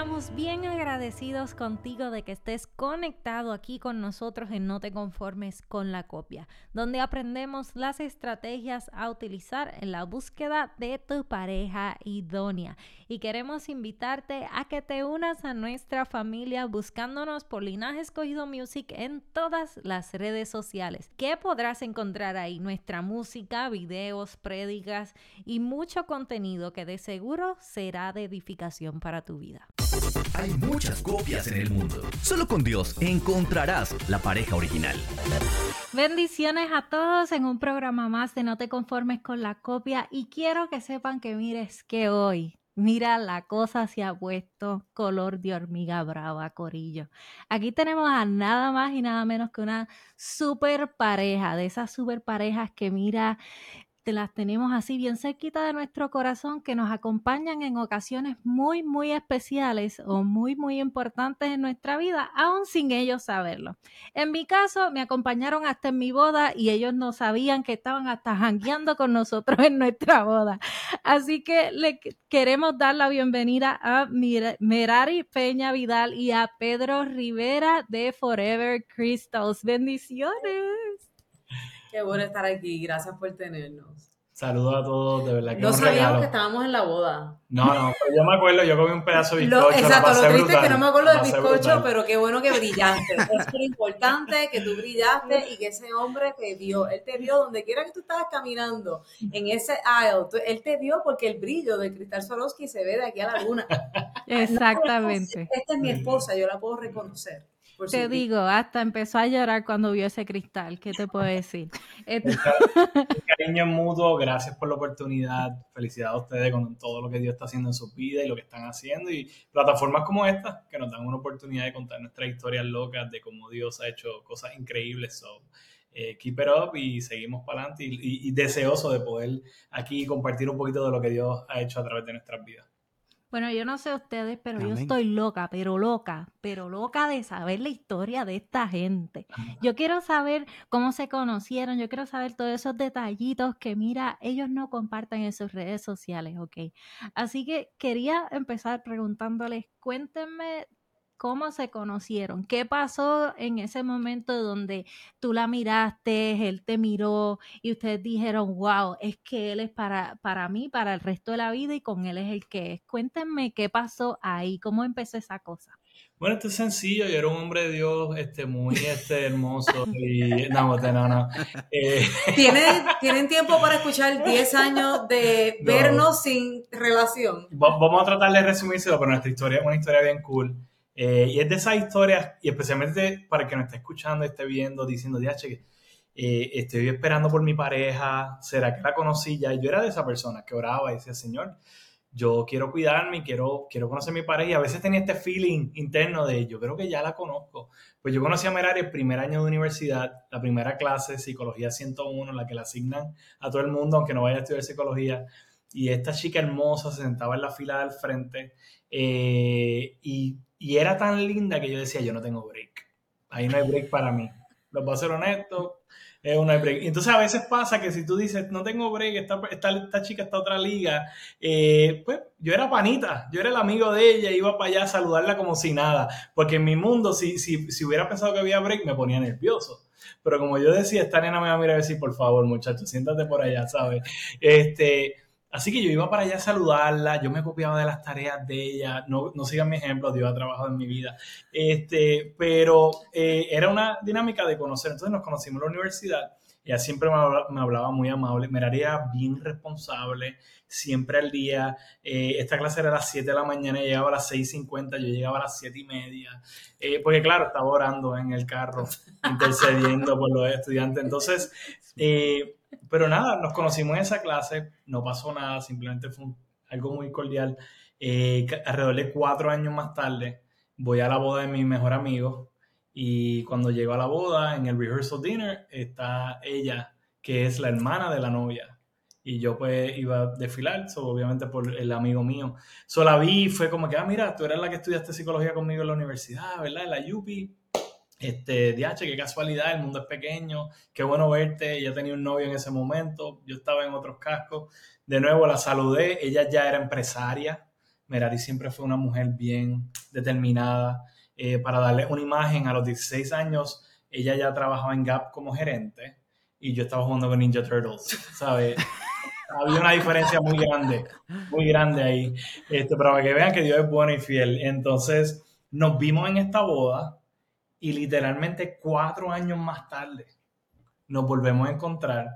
estamos bien agradecidos contigo de que estés conectado aquí con nosotros en No te conformes con la copia, donde aprendemos las estrategias a utilizar en la búsqueda de tu pareja idónea. Y queremos invitarte a que te unas a nuestra familia buscándonos por Linaje Escogido Music en todas las redes sociales. ¿Qué podrás encontrar ahí? Nuestra música, videos, prédicas y mucho contenido que de seguro será de edificación para tu vida. Hay muchas copias en el mundo. Solo con Dios encontrarás la pareja original. Bendiciones a todos en un programa más de No te conformes con la copia y quiero que sepan que mires que hoy Mira, la cosa se ha puesto color de hormiga brava, Corillo. Aquí tenemos a nada más y nada menos que una super pareja, de esas super parejas que mira, las tenemos así bien cerquita de nuestro corazón, que nos acompañan en ocasiones muy, muy especiales o muy, muy importantes en nuestra vida, aún sin ellos saberlo. En mi caso, me acompañaron hasta en mi boda y ellos no sabían que estaban hasta jangueando con nosotros en nuestra boda. Así que le queremos dar la bienvenida a Merari Peña Vidal y a Pedro Rivera de Forever Crystals. Bendiciones. Qué bueno estar aquí, gracias por tenernos. Saludos a todos, de verdad que No sabíamos que estábamos en la boda. No, no, pero yo me acuerdo, yo comí un pedazo de bizcocho. exacto, lo triste es que no me acuerdo del bizcocho, pero qué bueno que brillaste. es muy importante que tú brillaste y que ese hombre te vio. Él te vio donde quiera que tú estabas caminando, en ese aisle. Él te vio porque el brillo de Cristal Swarovski se ve de aquí a la luna. Exactamente. esta es mi esposa, yo la puedo reconocer. Te digo, hasta empezó a llorar cuando vio ese cristal. ¿Qué te puedo decir? Un cariño mutuo, gracias por la oportunidad. Felicidades a ustedes con todo lo que Dios está haciendo en su vida y lo que están haciendo. Y plataformas como esta, que nos dan una oportunidad de contar nuestras historias locas de cómo Dios ha hecho cosas increíbles. So, eh, keep it up y seguimos para adelante y, y deseoso de poder aquí compartir un poquito de lo que Dios ha hecho a través de nuestras vidas. Bueno, yo no sé ustedes, pero yo estoy loca, pero loca, pero loca de saber la historia de esta gente. Yo quiero saber cómo se conocieron, yo quiero saber todos esos detallitos que, mira, ellos no comparten en sus redes sociales, ¿ok? Así que quería empezar preguntándoles, cuéntenme cómo se conocieron, qué pasó en ese momento donde tú la miraste, él te miró y ustedes dijeron, wow, es que él es para, para mí, para el resto de la vida y con él es el que es. Cuéntenme qué pasó ahí, cómo empezó esa cosa. Bueno, esto es sencillo, yo era un hombre de Dios este, muy este, hermoso y no, no, no. Eh, ¿Tienen, ¿Tienen tiempo para escuchar 10 años de vernos sin relación? Vamos a tratar de resumírselo, pero nuestra historia es una historia bien cool. Eh, y es de esas historias, y especialmente para el que nos esté escuchando, esté viendo, diciendo, que eh, estoy esperando por mi pareja, ¿será que la conocí ya? Y yo era de esa persona que oraba y decía, Señor, yo quiero cuidarme, quiero, quiero conocer a mi pareja. Y a veces tenía este feeling interno de, yo creo que ya la conozco. Pues yo conocí a Merari el primer año de universidad, la primera clase, Psicología 101, la que le asignan a todo el mundo, aunque no vaya a estudiar psicología. Y esta chica hermosa se sentaba en la fila del frente eh, y y era tan linda que yo decía, yo no tengo break. Ahí no hay break para mí. Lo voy a ser honesto, es una break. Entonces a veces pasa que si tú dices, no tengo break, esta, esta, chica está otra liga, eh, pues yo era panita, yo era el amigo de ella, iba para allá a saludarla como si nada. Porque en mi mundo, si, si, si hubiera pensado que había break, me ponía nervioso. Pero como yo decía, esta nena me va a mirar y decir, por favor, muchacho, siéntate por allá, ¿sabes? Este, Así que yo iba para allá a saludarla, yo me copiaba de las tareas de ella, no, no sigan mi ejemplo, Dios ha trabajado en mi vida, este, pero eh, era una dinámica de conocer, entonces nos conocimos en la universidad, ella siempre me hablaba, muy amable, me era bien responsable, siempre al día, eh, esta clase era a las 7 de la mañana, llegaba a las 6.50, yo llegaba a las 7 y media, eh, porque claro, estaba orando en el carro, intercediendo por los estudiantes, entonces... Eh, pero nada, nos conocimos en esa clase, no pasó nada, simplemente fue algo muy cordial. Eh, alrededor de cuatro años más tarde, voy a la boda de mi mejor amigo y cuando llego a la boda, en el rehearsal dinner, está ella, que es la hermana de la novia. Y yo pues iba a desfilar, obviamente por el amigo mío. Solo la vi fue como que, ah, mira, tú eres la que estudiaste psicología conmigo en la universidad, ¿verdad? En la UPI. Este, DH, qué casualidad, el mundo es pequeño, qué bueno verte, ella tenía un novio en ese momento, yo estaba en otros cascos, de nuevo la saludé, ella ya era empresaria, Merari siempre fue una mujer bien determinada. Eh, para darle una imagen, a los 16 años, ella ya trabajaba en Gap como gerente y yo estaba jugando con Ninja Turtles, ¿sabes? Había una diferencia muy grande, muy grande ahí. Este, para que vean que Dios es bueno y fiel. Entonces, nos vimos en esta boda y literalmente cuatro años más tarde nos volvemos a encontrar.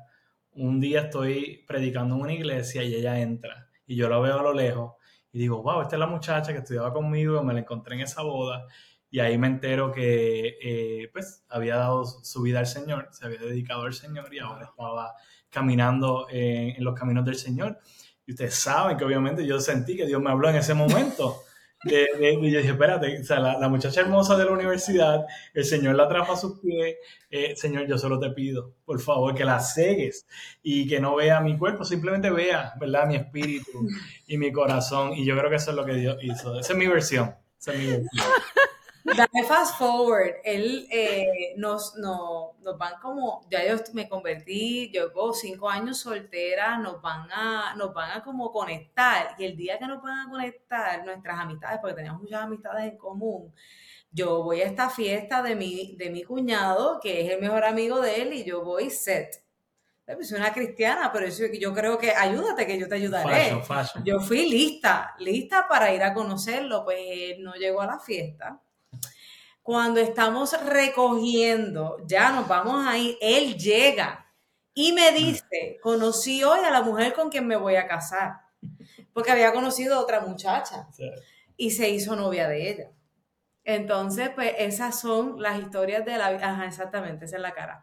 Un día estoy predicando en una iglesia y ella entra y yo la veo a lo lejos y digo, wow, esta es la muchacha que estudiaba conmigo, me la encontré en esa boda y ahí me entero que eh, pues había dado su vida al Señor, se había dedicado al Señor y ahora estaba caminando en los caminos del Señor. Y ustedes saben que obviamente yo sentí que Dios me habló en ese momento. De, y yo dije, espérate, o sea, la, muchacha hermosa de la universidad, el Señor la trajo a sus pies, eh, Señor, yo solo te pido, por favor, que la cegues y que no vea mi cuerpo, simplemente vea, ¿verdad? Mi espíritu y mi corazón. Y yo creo que eso es lo que Dios hizo. Esa es mi versión. Esa es mi versión. Dame fast forward, él eh, nos, no, nos van como, ya yo me convertí, yo llevo cinco años soltera, nos van a, nos van a como conectar, y el día que nos van a conectar nuestras amistades, porque tenemos muchas amistades en común, yo voy a esta fiesta de mi, de mi cuñado, que es el mejor amigo de él, y yo voy set. Soy una cristiana, pero yo, yo creo que ayúdate, que yo te ayudaré. Yo fui lista, lista para ir a conocerlo, pues él no llegó a la fiesta cuando estamos recogiendo, ya nos vamos a ir, él llega y me mm. dice, conocí hoy a la mujer con quien me voy a casar, porque había conocido a otra muchacha y se hizo novia de ella. Entonces, pues esas son las historias de la vida. Ajá, exactamente, esa es la cara.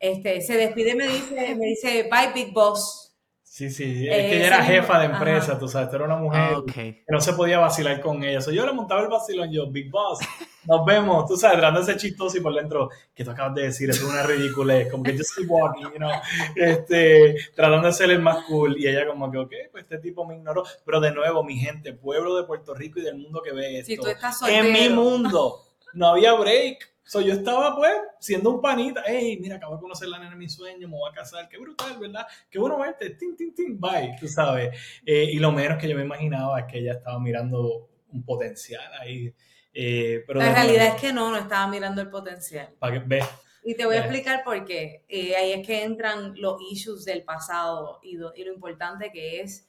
Este, se despide, me dice, me dice, bye, Big Boss. Sí, sí, es que ella era jefa de empresa, tú sabes, era una mujer ah, que no se podía vacilar con ella. yo le montaba el vacilón, yo, Big Boss, nos vemos, tú sabes, tratando de ser chistoso y por dentro, que tú acabas de decir, es una ridiculez, como que yo estoy walking, you know, este, tratando de ser el más cool. Y ella como que, ok, pues este tipo me ignoró. Pero de nuevo, mi gente, pueblo de Puerto Rico y del mundo que ve esto, en mi mundo, no había break So, yo estaba, pues, siendo un panita. Hey, mira, acabo de conocer la nena en mi sueño, me voy a casar. Qué brutal, ¿verdad? Qué bueno verte. Tin, tin, tin, bye. Tú sabes. Eh, y lo menos que yo me imaginaba es que ella estaba mirando un potencial ahí. Eh, pero la realidad es que no, no estaba mirando el potencial. Para que ve. Y te voy a explicar por qué. Eh, ahí es que entran los issues del pasado y lo, y lo importante que es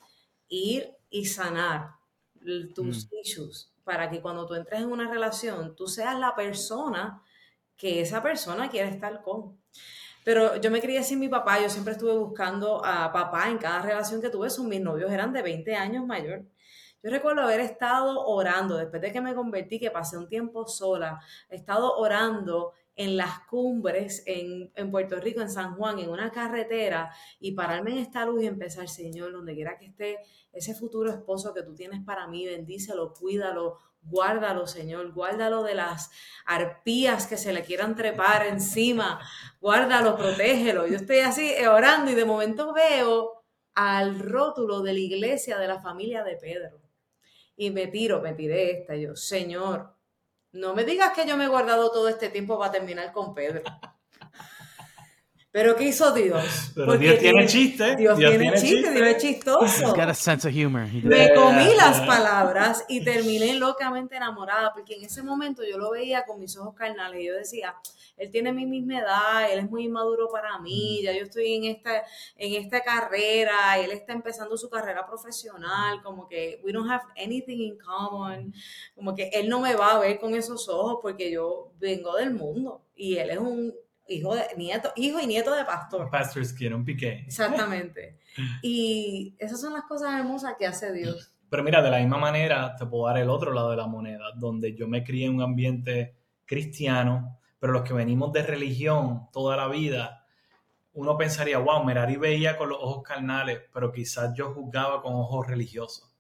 ir y sanar tus mm. issues para que cuando tú entres en una relación, tú seas la persona que esa persona quiere estar con. Pero yo me crié sin mi papá, yo siempre estuve buscando a papá en cada relación que tuve, sus mis novios eran de 20 años mayor. Yo recuerdo haber estado orando, después de que me convertí, que pasé un tiempo sola, he estado orando en las cumbres en, en, Puerto Rico, en San Juan, en una carretera, y pararme en esta luz y empezar, Señor, donde quiera que esté ese futuro esposo que tú tienes para mí, bendícelo, cuídalo, Guárdalo, Señor, guárdalo de las arpías que se le quieran trepar encima. Guárdalo, protégelo. Yo estoy así orando y de momento veo al rótulo de la iglesia de la familia de Pedro. Y me tiro, me tiré esta. yo, Señor, no me digas que yo me he guardado todo este tiempo para terminar con Pedro. Pero ¿qué hizo Dios? Pero Dios tiene chiste. Dios, tiene, chiste, Dios es chistoso. Me comí las palabras y terminé locamente enamorada, porque en ese momento yo lo veía con mis ojos carnales y yo decía, él tiene mi misma edad, él es muy inmaduro para mí, mm. ya yo estoy en esta, en esta carrera, él está empezando su carrera profesional, como que we don't have anything in common, como que él no me va a ver con esos ojos porque yo vengo del mundo y él es un hijo, de, nieto, hijo y nieto de pastor. Pastor Skin, un piqué. Exactamente. Y esas son las cosas hermosas que hace Dios. Pero mira, de la misma manera te puedo dar el otro lado de la moneda, donde yo me crié en un ambiente cristiano, pero los que venimos de religión toda la vida, uno pensaría, wow, Merari veía con los ojos carnales, pero quizás yo juzgaba con ojos religiosos.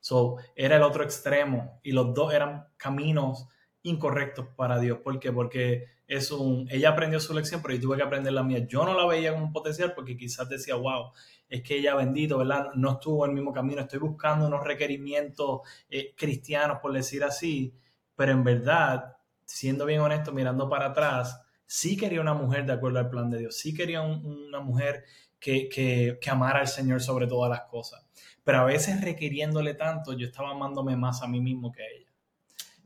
So, era el otro extremo y los dos eran caminos incorrectos para Dios. ¿Por qué? Porque es un, ella aprendió su lección, pero yo tuve que aprender la mía. Yo no la veía como un potencial porque quizás decía, wow, es que ella bendito, ¿verdad? No estuvo en el mismo camino, estoy buscando unos requerimientos eh, cristianos, por decir así, pero en verdad, siendo bien honesto, mirando para atrás, sí quería una mujer de acuerdo al plan de Dios, sí quería una mujer que, que, que amar al Señor sobre todas las cosas. Pero a veces requiriéndole tanto, yo estaba amándome más a mí mismo que a ella.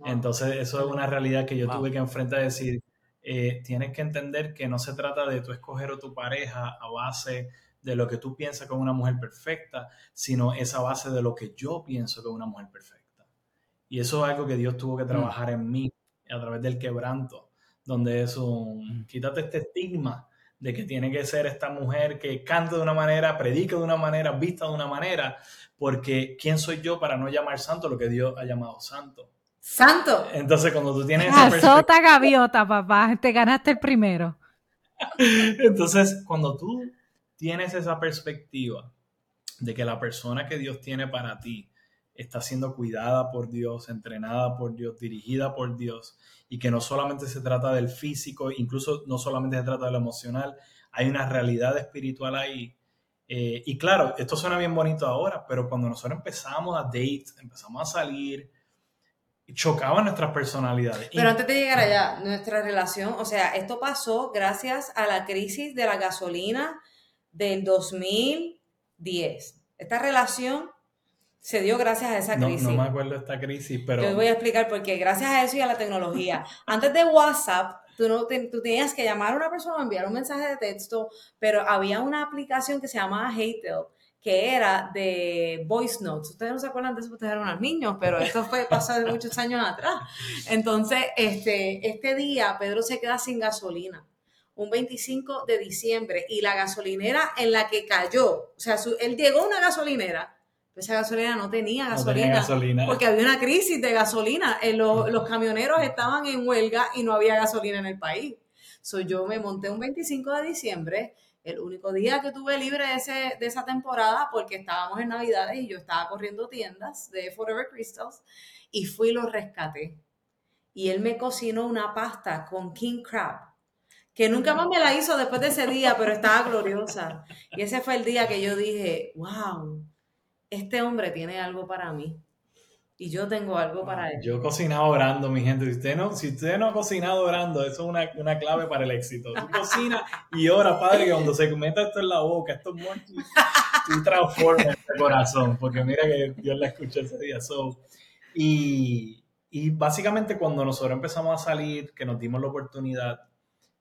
Entonces, eso es una realidad que yo tuve que enfrentar y decir, eh, tienes que entender que no se trata de tú escoger a tu pareja a base de lo que tú piensas que es una mujer perfecta, sino esa base de lo que yo pienso que es una mujer perfecta. Y eso es algo que Dios tuvo que mm. trabajar en mí a través del quebranto, donde es un, mm. quítate este estigma de que tiene que ser esta mujer que canta de una manera, predica de una manera, vista de una manera, porque ¿quién soy yo para no llamar santo lo que Dios ha llamado santo? Santo. Entonces, cuando tú tienes esa Azota gaviota, papá, te ganaste el primero. Entonces, cuando tú tienes esa perspectiva de que la persona que Dios tiene para ti está siendo cuidada por Dios, entrenada por Dios, dirigida por Dios, y que no solamente se trata del físico, incluso no solamente se trata de lo emocional, hay una realidad espiritual ahí. Eh, y claro, esto suena bien bonito ahora, pero cuando nosotros empezamos a date, empezamos a salir, chocaban nuestras personalidades. Pero antes de llegar allá, nuestra relación, o sea, esto pasó gracias a la crisis de la gasolina del 2010. Esta relación se dio gracias a esa crisis. No, me acuerdo de esta crisis, pero... Yo voy a explicar por qué. Gracias a eso y a la tecnología. Antes de WhatsApp, tú, no tú tenías que llamar a una persona o enviar un mensaje de texto, pero había una aplicación que se llamaba Haytel, que era de voice notes. Ustedes no se acuerdan de eso, ustedes eran niños, pero eso fue pasado de muchos años atrás. Entonces, este, este día Pedro se queda sin gasolina un 25 de diciembre y la gasolinera en la que cayó, o sea, él llegó a una gasolinera, pero esa gasolinera no tenía gasolina, porque había una crisis de gasolina, eh, los, los, camioneros estaban en huelga y no había gasolina en el país. So, yo me monté un 25 de diciembre, el único día que tuve libre de, ese, de esa temporada porque estábamos en Navidades y yo estaba corriendo tiendas de Forever Crystals y fui y lo rescaté. Y él me cocinó una pasta con king crab que nunca más me la hizo después de ese día, pero estaba gloriosa. Y ese fue el día que yo dije, wow, este hombre tiene algo para mí. Y yo tengo algo para él. Yo he cocinado orando, mi gente. Si usted no, si usted no ha cocinado orando, eso es una, una clave para el éxito. Tú cocinas y ora, Padre, que cuando se meta esto en la boca, esto es muerto, tú transformas este corazón. Porque mira que Dios la escuchó ese día. So, y, y básicamente cuando nosotros empezamos a salir, que nos dimos la oportunidad,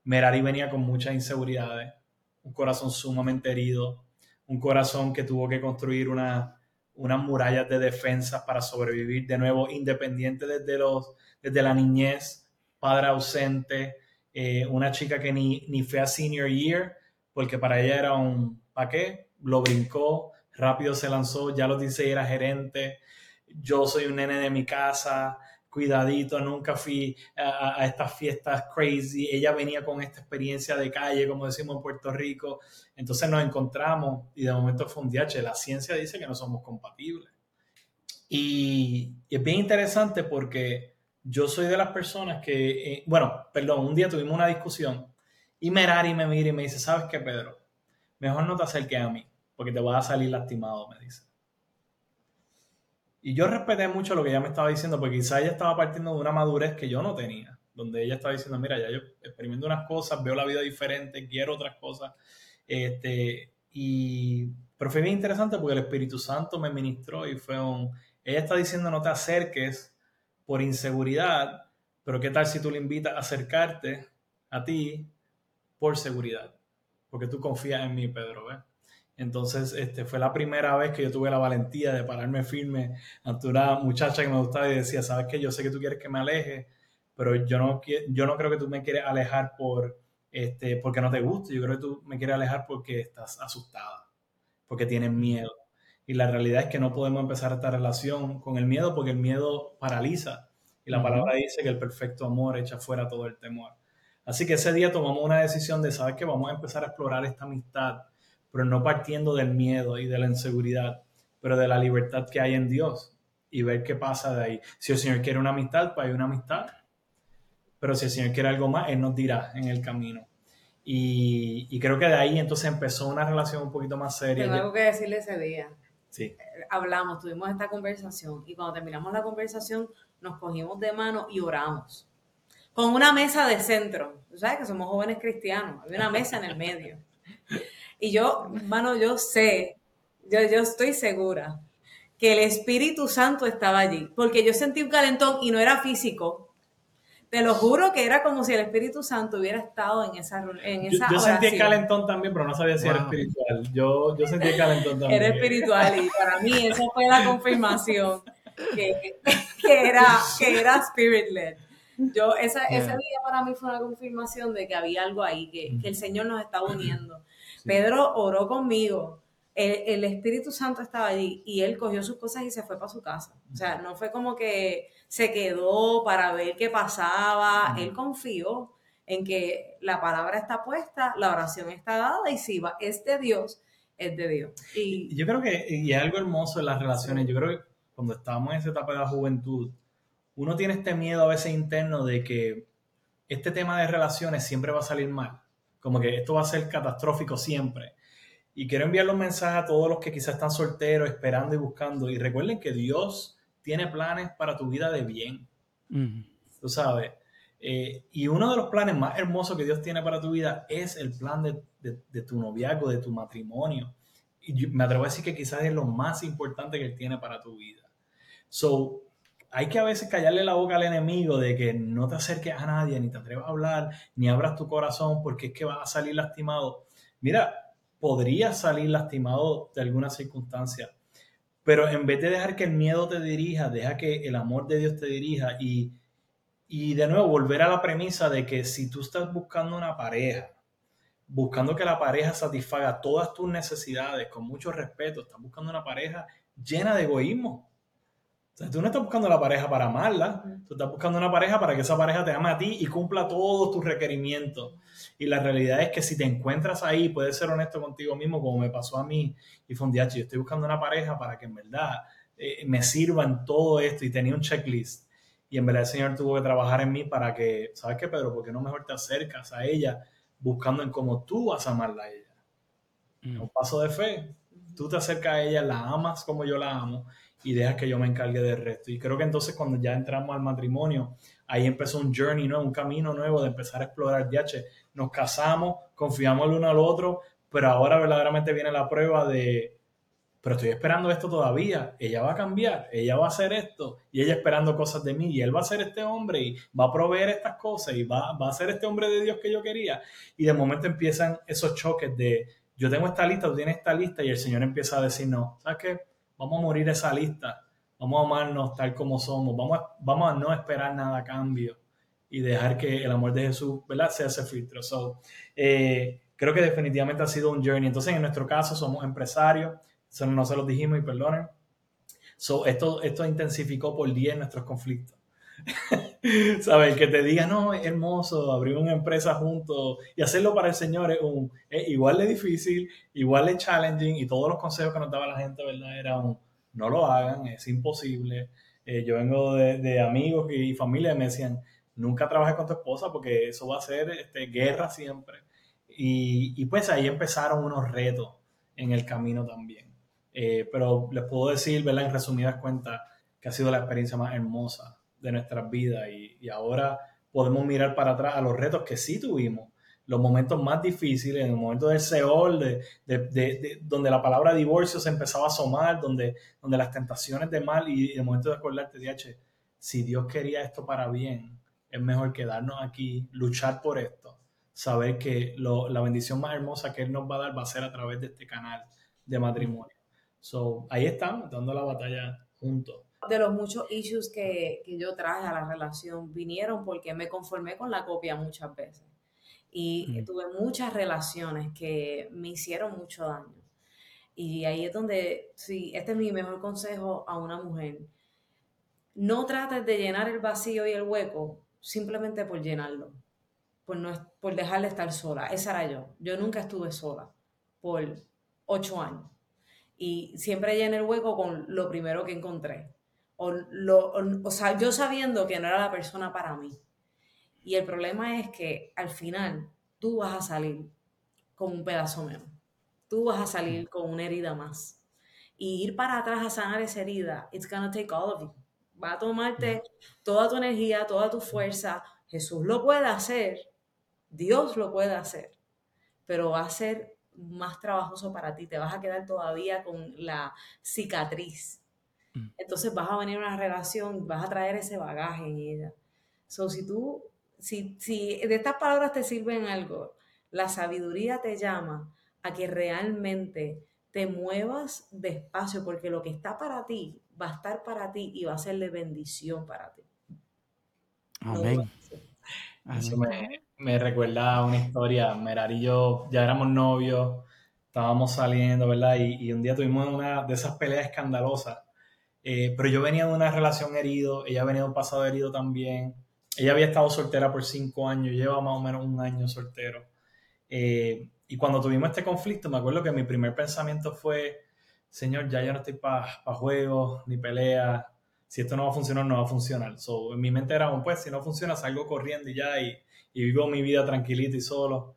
Merari venía con muchas inseguridades, un corazón sumamente herido, un corazón que tuvo que construir una, unas murallas de defensa para sobrevivir de nuevo, independiente desde, los, desde la niñez, padre ausente, eh, una chica que ni, ni fue a senior year, porque para ella era un, ¿para qué? Lo brincó, rápido se lanzó, ya lo dice, era gerente, yo soy un nene de mi casa, cuidadito, nunca fui a, estas fiestas crazy, ella venía con esta experiencia de calle, como decimos en Puerto Rico, entonces nos encontramos y de momento fue un DH, la ciencia dice que no somos compatibles. Y, es bien interesante porque yo soy de las personas que, eh, bueno, perdón, un día tuvimos una discusión y Merari me mira y me dice, ¿sabes qué, Pedro? Mejor no te acerques a mí porque te vas a salir lastimado, me dice. Y yo respeté mucho lo que ella me estaba diciendo, porque quizá ella estaba partiendo de una madurez que yo no tenía, donde ella estaba diciendo, mira, ya yo experimento unas cosas, veo la vida diferente, quiero otras cosas. Este, y, pero fue bien interesante porque el Espíritu Santo me ministró y fue un, ella está diciendo no te acerques por inseguridad, pero ¿qué tal si tú le invitas a acercarte a ti por seguridad? Porque tú confías en mí, Pedro, ¿ves? Entonces, este, fue la primera vez que yo tuve la valentía de pararme firme ante una muchacha que me gustaba y decía, sabes que yo sé que tú quieres que me aleje, pero yo no, yo no creo que tú me quieres alejar por, este, porque no te guste, yo creo que tú me quieres alejar porque estás asustada, porque tienes miedo. Y la realidad es que no podemos empezar esta relación con el miedo porque el miedo paraliza. Y la palabra dice que el perfecto amor echa fuera todo el temor. Así que ese día tomamos una decisión de, ¿sabes que Vamos a empezar a explorar esta amistad pero no partiendo del miedo y de la inseguridad, pero de la libertad que hay en Dios y ver qué pasa de ahí. Si el Señor quiere una amistad, pues hay una amistad. Pero si el Señor quiere algo más, Él nos dirá en el camino. Y, creo que de ahí entonces empezó una relación un poquito más seria. Tengo algo que decirle ese día. Sí. Eh, hablamos, tuvimos esta conversación y cuando terminamos la conversación nos cogimos de mano y oramos. Con una mesa de centro. ¿Sabes que somos jóvenes cristianos? Había una mesa en el medio. Y yo, mano, yo sé, yo, yo estoy segura que el Espíritu Santo estaba allí, porque yo sentí un calentón y no era físico, te lo juro que era como si el Espíritu Santo hubiera estado en esa en esa Yo, yo sentí el calentón también, pero no sabía si era espiritual. Yo, yo sentí el calentón también. Era espiritual y para mí eso fue la confirmación que, que era, que era spirit-led. Yo, esa, ese día para mí fue una confirmación de que había algo ahí, que, que el Señor nos estaba uniendo. Pedro oró conmigo, el, el, Espíritu Santo estaba allí y él cogió sus cosas y se fue para su casa. O sea, no fue como que se quedó para ver qué pasaba, él confió en que la palabra está puesta, la oración está dada y si va, es de Dios, es de Dios. Y yo creo que y es algo hermoso en las relaciones, yo creo que cuando estamos en esa etapa de la juventud, uno tiene este miedo a veces interno de que este tema de relaciones siempre va a salir mal, como que esto va a ser catastrófico siempre. Y quiero enviarle un mensaje a todos los que quizás están solteros, esperando y buscando. Y recuerden que Dios tiene planes para tu vida de bien. Tú sabes. Eh, y uno de los planes más hermosos que Dios tiene para tu vida es el plan de, de, tu noviazgo, de tu matrimonio. Y me atrevo a decir que quizás es lo más importante que Él tiene para tu vida. So, hay que a veces callarle la boca al enemigo de que no te acerques a nadie, ni te atrevas a hablar, ni abras tu corazón, porque es que vas a salir lastimado. Mira, podrías salir lastimado de alguna circunstancia, pero en vez de dejar que el miedo te dirija, deja que el amor de Dios te dirija y, y de nuevo volver a la premisa de que si tú estás buscando una pareja, buscando que la pareja satisfaga todas tus necesidades con mucho respeto, estás buscando una pareja llena de egoísmo tú no estás buscando la pareja para amarla, tú estás buscando una pareja para que esa pareja te ame a ti y cumpla todos tus requerimientos. Y la realidad es que si te encuentras ahí, puedes ser honesto contigo mismo, como me pasó a mí, y fue un día, yo estoy buscando una pareja para que en verdad eh, me sirva en todo esto y tenía un checklist. Y en verdad el Señor tuvo que trabajar en mí para que, ¿sabes qué, Pedro? ¿Por qué no mejor te acercas a ella buscando en cómo tú vas a amarla a ella? Mm. Un paso de fe. Tú te acercas a ella, la amas como yo la amo y dejas que yo me encargue del resto. Y creo que entonces cuando ya entramos al matrimonio, ahí empezó un journey nuevo, un camino nuevo de empezar a explorar, DH. Nos casamos, confiamos el uno al otro, pero ahora verdaderamente viene la prueba de, pero estoy esperando esto todavía, ella va a cambiar, ella va a hacer esto, y ella esperando cosas de mí, y él va a ser este hombre, y va a proveer estas cosas, y va, va a ser este hombre de Dios que yo quería. Y de momento empiezan esos choques de, yo tengo esta lista, tú tienes esta lista, y el Señor empieza a decir, no, ¿sabes qué? Vamos a morir esa lista, vamos a amarnos tal como somos, vamos a, vamos a no esperar nada a cambio y dejar que el amor de Jesús, ¿verdad?, sea ese filtro. So, eh, creo que definitivamente ha sido un journey. Entonces, en nuestro caso, somos empresarios, eso no se los dijimos y perdonen. So, esto, esto intensificó por 10 nuestros conflictos. ¿Sabes? Que te diga, no, es hermoso abrir una empresa juntos y hacerlo para el Señor es, un, igual de difícil, igual de challenging y todos los consejos que nos daba la gente, ¿verdad? Eran, no lo hagan, es imposible. Eh, yo vengo de, amigos y familia y me decían, nunca trabajes con tu esposa porque eso va a ser este, guerra siempre. Y, y, pues ahí empezaron unos retos en el camino también. Eh, pero les puedo decir, ¿verdad? En resumidas cuentas, que ha sido la experiencia más hermosa de nuestras vidas y, ahora podemos mirar para atrás a los retos que sí tuvimos, los momentos más difíciles, en el momento del Seol, de, de, donde la palabra divorcio se empezaba a asomar, donde, donde las tentaciones de mal y el momento de acordarte, DH, si Dios quería esto para bien, es mejor quedarnos aquí, luchar por esto, saber que la bendición más hermosa que Él nos va a dar va a ser a través de este canal de matrimonio. So, ahí estamos, dando la batalla juntos de los muchos issues que, que, yo traje a la relación vinieron porque me conformé con la copia muchas veces. Y tuve muchas relaciones que me hicieron mucho daño. Y ahí es donde, sí, este es mi mejor consejo a una mujer. No trates de llenar el vacío y el hueco simplemente por llenarlo, por, no, por dejar de estar sola. Esa era yo. Yo nunca estuve sola por ocho años. Y siempre llené el hueco con lo primero que encontré o, lo, o, sea, yo sabiendo que no era la persona para mí. Y el problema es que al final tú vas a salir con un pedazo menos. Tú vas a salir con una herida más. Y ir para atrás a sanar esa herida, it's gonna take all of you. Va a tomarte toda tu energía, toda tu fuerza. Jesús lo puede hacer, Dios lo puede hacer, pero va a ser más trabajoso para ti, te vas a quedar todavía con la cicatriz. Mm. Entonces vas a venir a una relación, vas a traer ese bagaje en ella. So, si tú, si, si de estas palabras te sirven algo, la sabiduría te llama a que realmente te muevas despacio, porque lo que está para ti va a estar para ti y va a ser de bendición para ti. Amén. Eso me, recuerda a una historia. Merari y yo ya éramos novios, estábamos saliendo, ¿verdad? Y, un día tuvimos una de esas peleas escandalosas. Eh, pero yo venía de una relación herido, ella venía de un pasado herido también. Ella había estado soltera por cinco años, lleva más o menos un año soltero. Eh, y cuando tuvimos este conflicto, me acuerdo que mi primer pensamiento fue, Señor, ya yo no estoy para juegos ni peleas. Si esto no va a funcionar, no va a funcionar. En mi mente era, pues, si no funciona, salgo corriendo y ya, y, y vivo mi vida tranquilito y solo.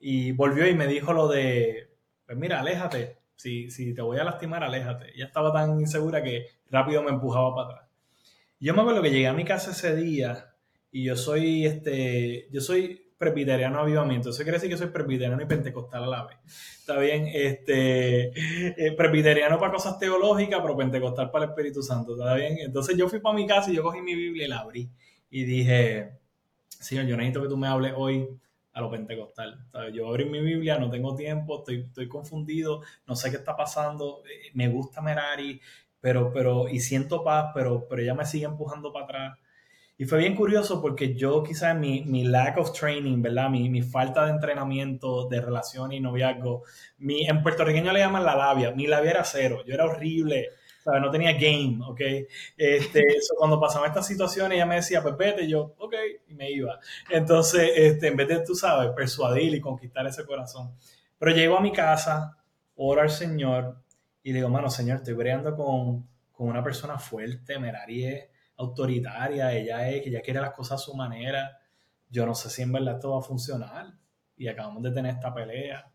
Y volvió y me dijo lo de, pues mira, aléjate. Si, si te voy a lastimar, aléjate. Ella estaba tan insegura que rápido me empujaba para atrás. Yo me acuerdo que llegué a mi casa ese día y yo soy, este, yo soy presbiteriano avivamiento. Eso quiere decir que soy presbiteriano y pentecostal a la vez. Está bien, este, eh, presbiteriano para cosas teológicas, pero pentecostal para el Espíritu Santo. Está bien. Entonces yo fui para mi casa y yo cogí mi Biblia y la abrí. Y dije, Señor, yo necesito que tú me hables hoy a lo pentecostal. Yo abrí mi Biblia, no tengo tiempo, estoy, estoy confundido, no sé qué está pasando, eh, me gusta Merari, pero, pero, y siento paz, pero, pero ella me sigue empujando para atrás. Y fue bien curioso porque yo quizás mi, mi lack of training, ¿verdad? Mi, mi, falta de entrenamiento de relación y noviazgo, mi, en puertorriqueño le llaman la labia, mi labia era cero, yo era horrible, ¿sabes? No tenía game, ¿ok? Este, cuando pasaba estas situaciones ella me decía, pues vete, yo, ok, y me iba. Entonces, este, en vez de, tú sabes, persuadir y conquistar ese corazón. Pero llego a mi casa, oro al Señor y digo, mano, Señor, estoy breando con, con una persona fuerte, merarie autoritaria, ella es, que ella quiere las cosas a su manera. Yo no sé si en verdad esto va a funcionar. Y acabamos de tener esta pelea.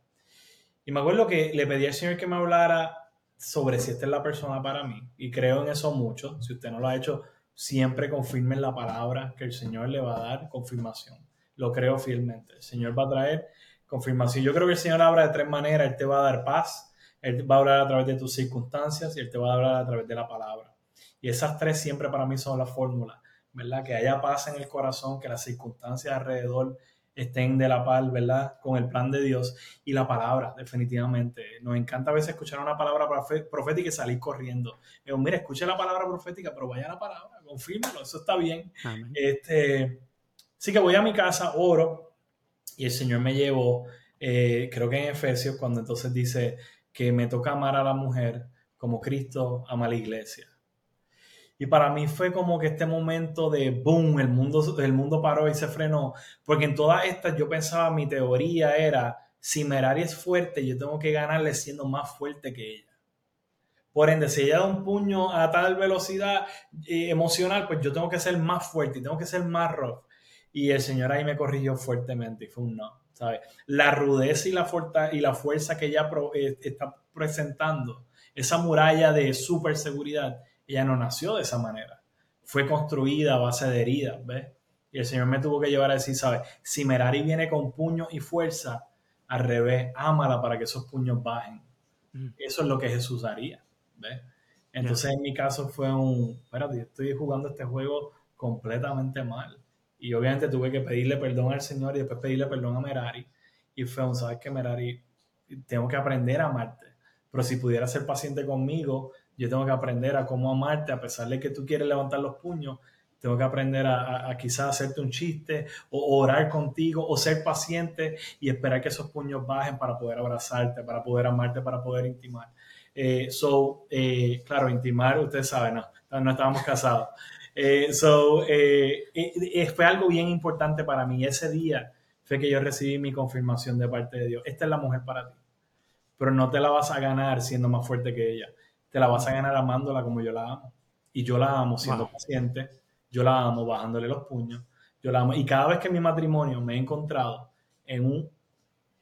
Y me acuerdo que le pedí al Señor que me hablara sobre si esta es la persona para mí. Y creo en eso mucho. Si usted no lo ha hecho, siempre confirme la palabra que el Señor le va a dar confirmación. Lo creo fielmente. El Señor va a traer confirmación. Yo creo que el Señor habla de tres maneras. Él te va a dar paz, Él va a hablar a través de tus circunstancias y Él te va a hablar a través de la palabra. Y esas tres siempre para mí son la fórmula, ¿verdad? Que haya paz en el corazón, que las circunstancias alrededor estén de la paz, ¿verdad? Con el plan de Dios y la palabra, definitivamente. Nos encanta a veces escuchar una palabra profética y salir corriendo. Digo, mira, escuche la palabra profética, pero vaya a la palabra, confírmelo, eso está bien. Este, así que voy a mi casa, oro, y el Señor me llevó, eh, creo que en Efesios, cuando entonces dice que me toca amar a la mujer como Cristo ama a la iglesia. Y para mí fue como que este momento de boom, el mundo, el mundo paró y se frenó. Porque en todas estas yo pensaba, mi teoría era, si Merari es fuerte, yo tengo que ganarle siendo más fuerte que ella. Por ende, si ella da un puño a tal velocidad eh, emocional, pues yo tengo que ser más fuerte y tengo que ser más rough. Y el Señor ahí me corrigió fuertemente y fue un no, ¿sabes? La rudeza y la, fuerza, y la fuerza que ella eh, está presentando, esa muralla de super seguridad, ella no nació de esa manera. Fue construida a base de heridas, ¿ves? Y el Señor me tuvo que llevar a decir, ¿sabes? Si Merari viene con puño y fuerza, al revés, ámala para que esos puños bajen. Mm. Eso es lo que Jesús haría, ¿ves? Entonces en mi caso fue un, espérate, estoy jugando este juego completamente mal. Y obviamente tuve que pedirle perdón al Señor y después pedirle perdón a Merari. Y fue un, ¿sabes qué, Merari? Tengo que aprender a amarte. Pero si pudiera ser paciente conmigo, yo tengo que aprender a cómo amarte, a pesar de que tú quieres levantar los puños, tengo que aprender a, quizás hacerte un chiste o orar contigo o ser paciente y esperar que esos puños bajen para poder abrazarte, para poder amarte, para poder intimar. Eh, so, eh, claro, intimar, ustedes saben, no, no estábamos casados. Eh, so, fue algo bien importante para mí. Ese día fue que yo recibí mi confirmación de parte de Dios. Esta es la mujer para ti, pero no te la vas a ganar siendo más fuerte que ella te la vas a ganar amándola como yo la amo. Y yo la amo siendo paciente, yo la amo bajándole los puños, yo la amo. Y cada vez que en mi matrimonio me he encontrado en un,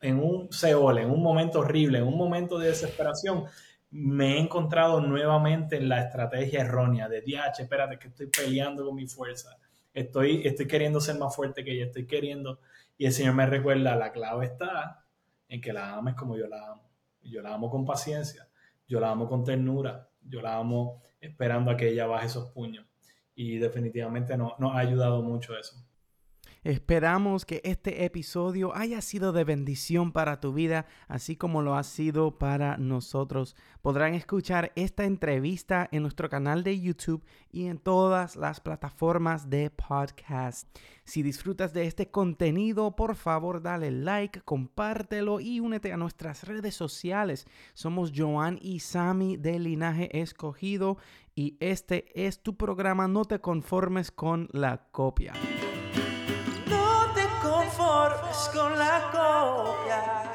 en un Seol, en un momento horrible, en un momento de desesperación, me he encontrado nuevamente en la estrategia errónea de DH, espérate que estoy peleando con mi fuerza, estoy, estoy queriendo ser más fuerte que ella, estoy queriendo, y el Señor me recuerda, la clave está en que la ames como yo la amo. Yo la amo con paciencia, yo la amo con ternura, yo la amo esperando a que ella baje esos puños. Y definitivamente no, nos ha ayudado mucho eso. Esperamos que este episodio haya sido de bendición para tu vida, así como lo ha sido para nosotros. Podrán escuchar esta entrevista en nuestro canal de YouTube y en todas las plataformas de podcast. Si disfrutas de este contenido, por favor dale like, compártelo y únete a nuestras redes sociales. Somos Joan y Sami de Linaje Escogido y este es tu programa No te conformes con la copia skóla góðja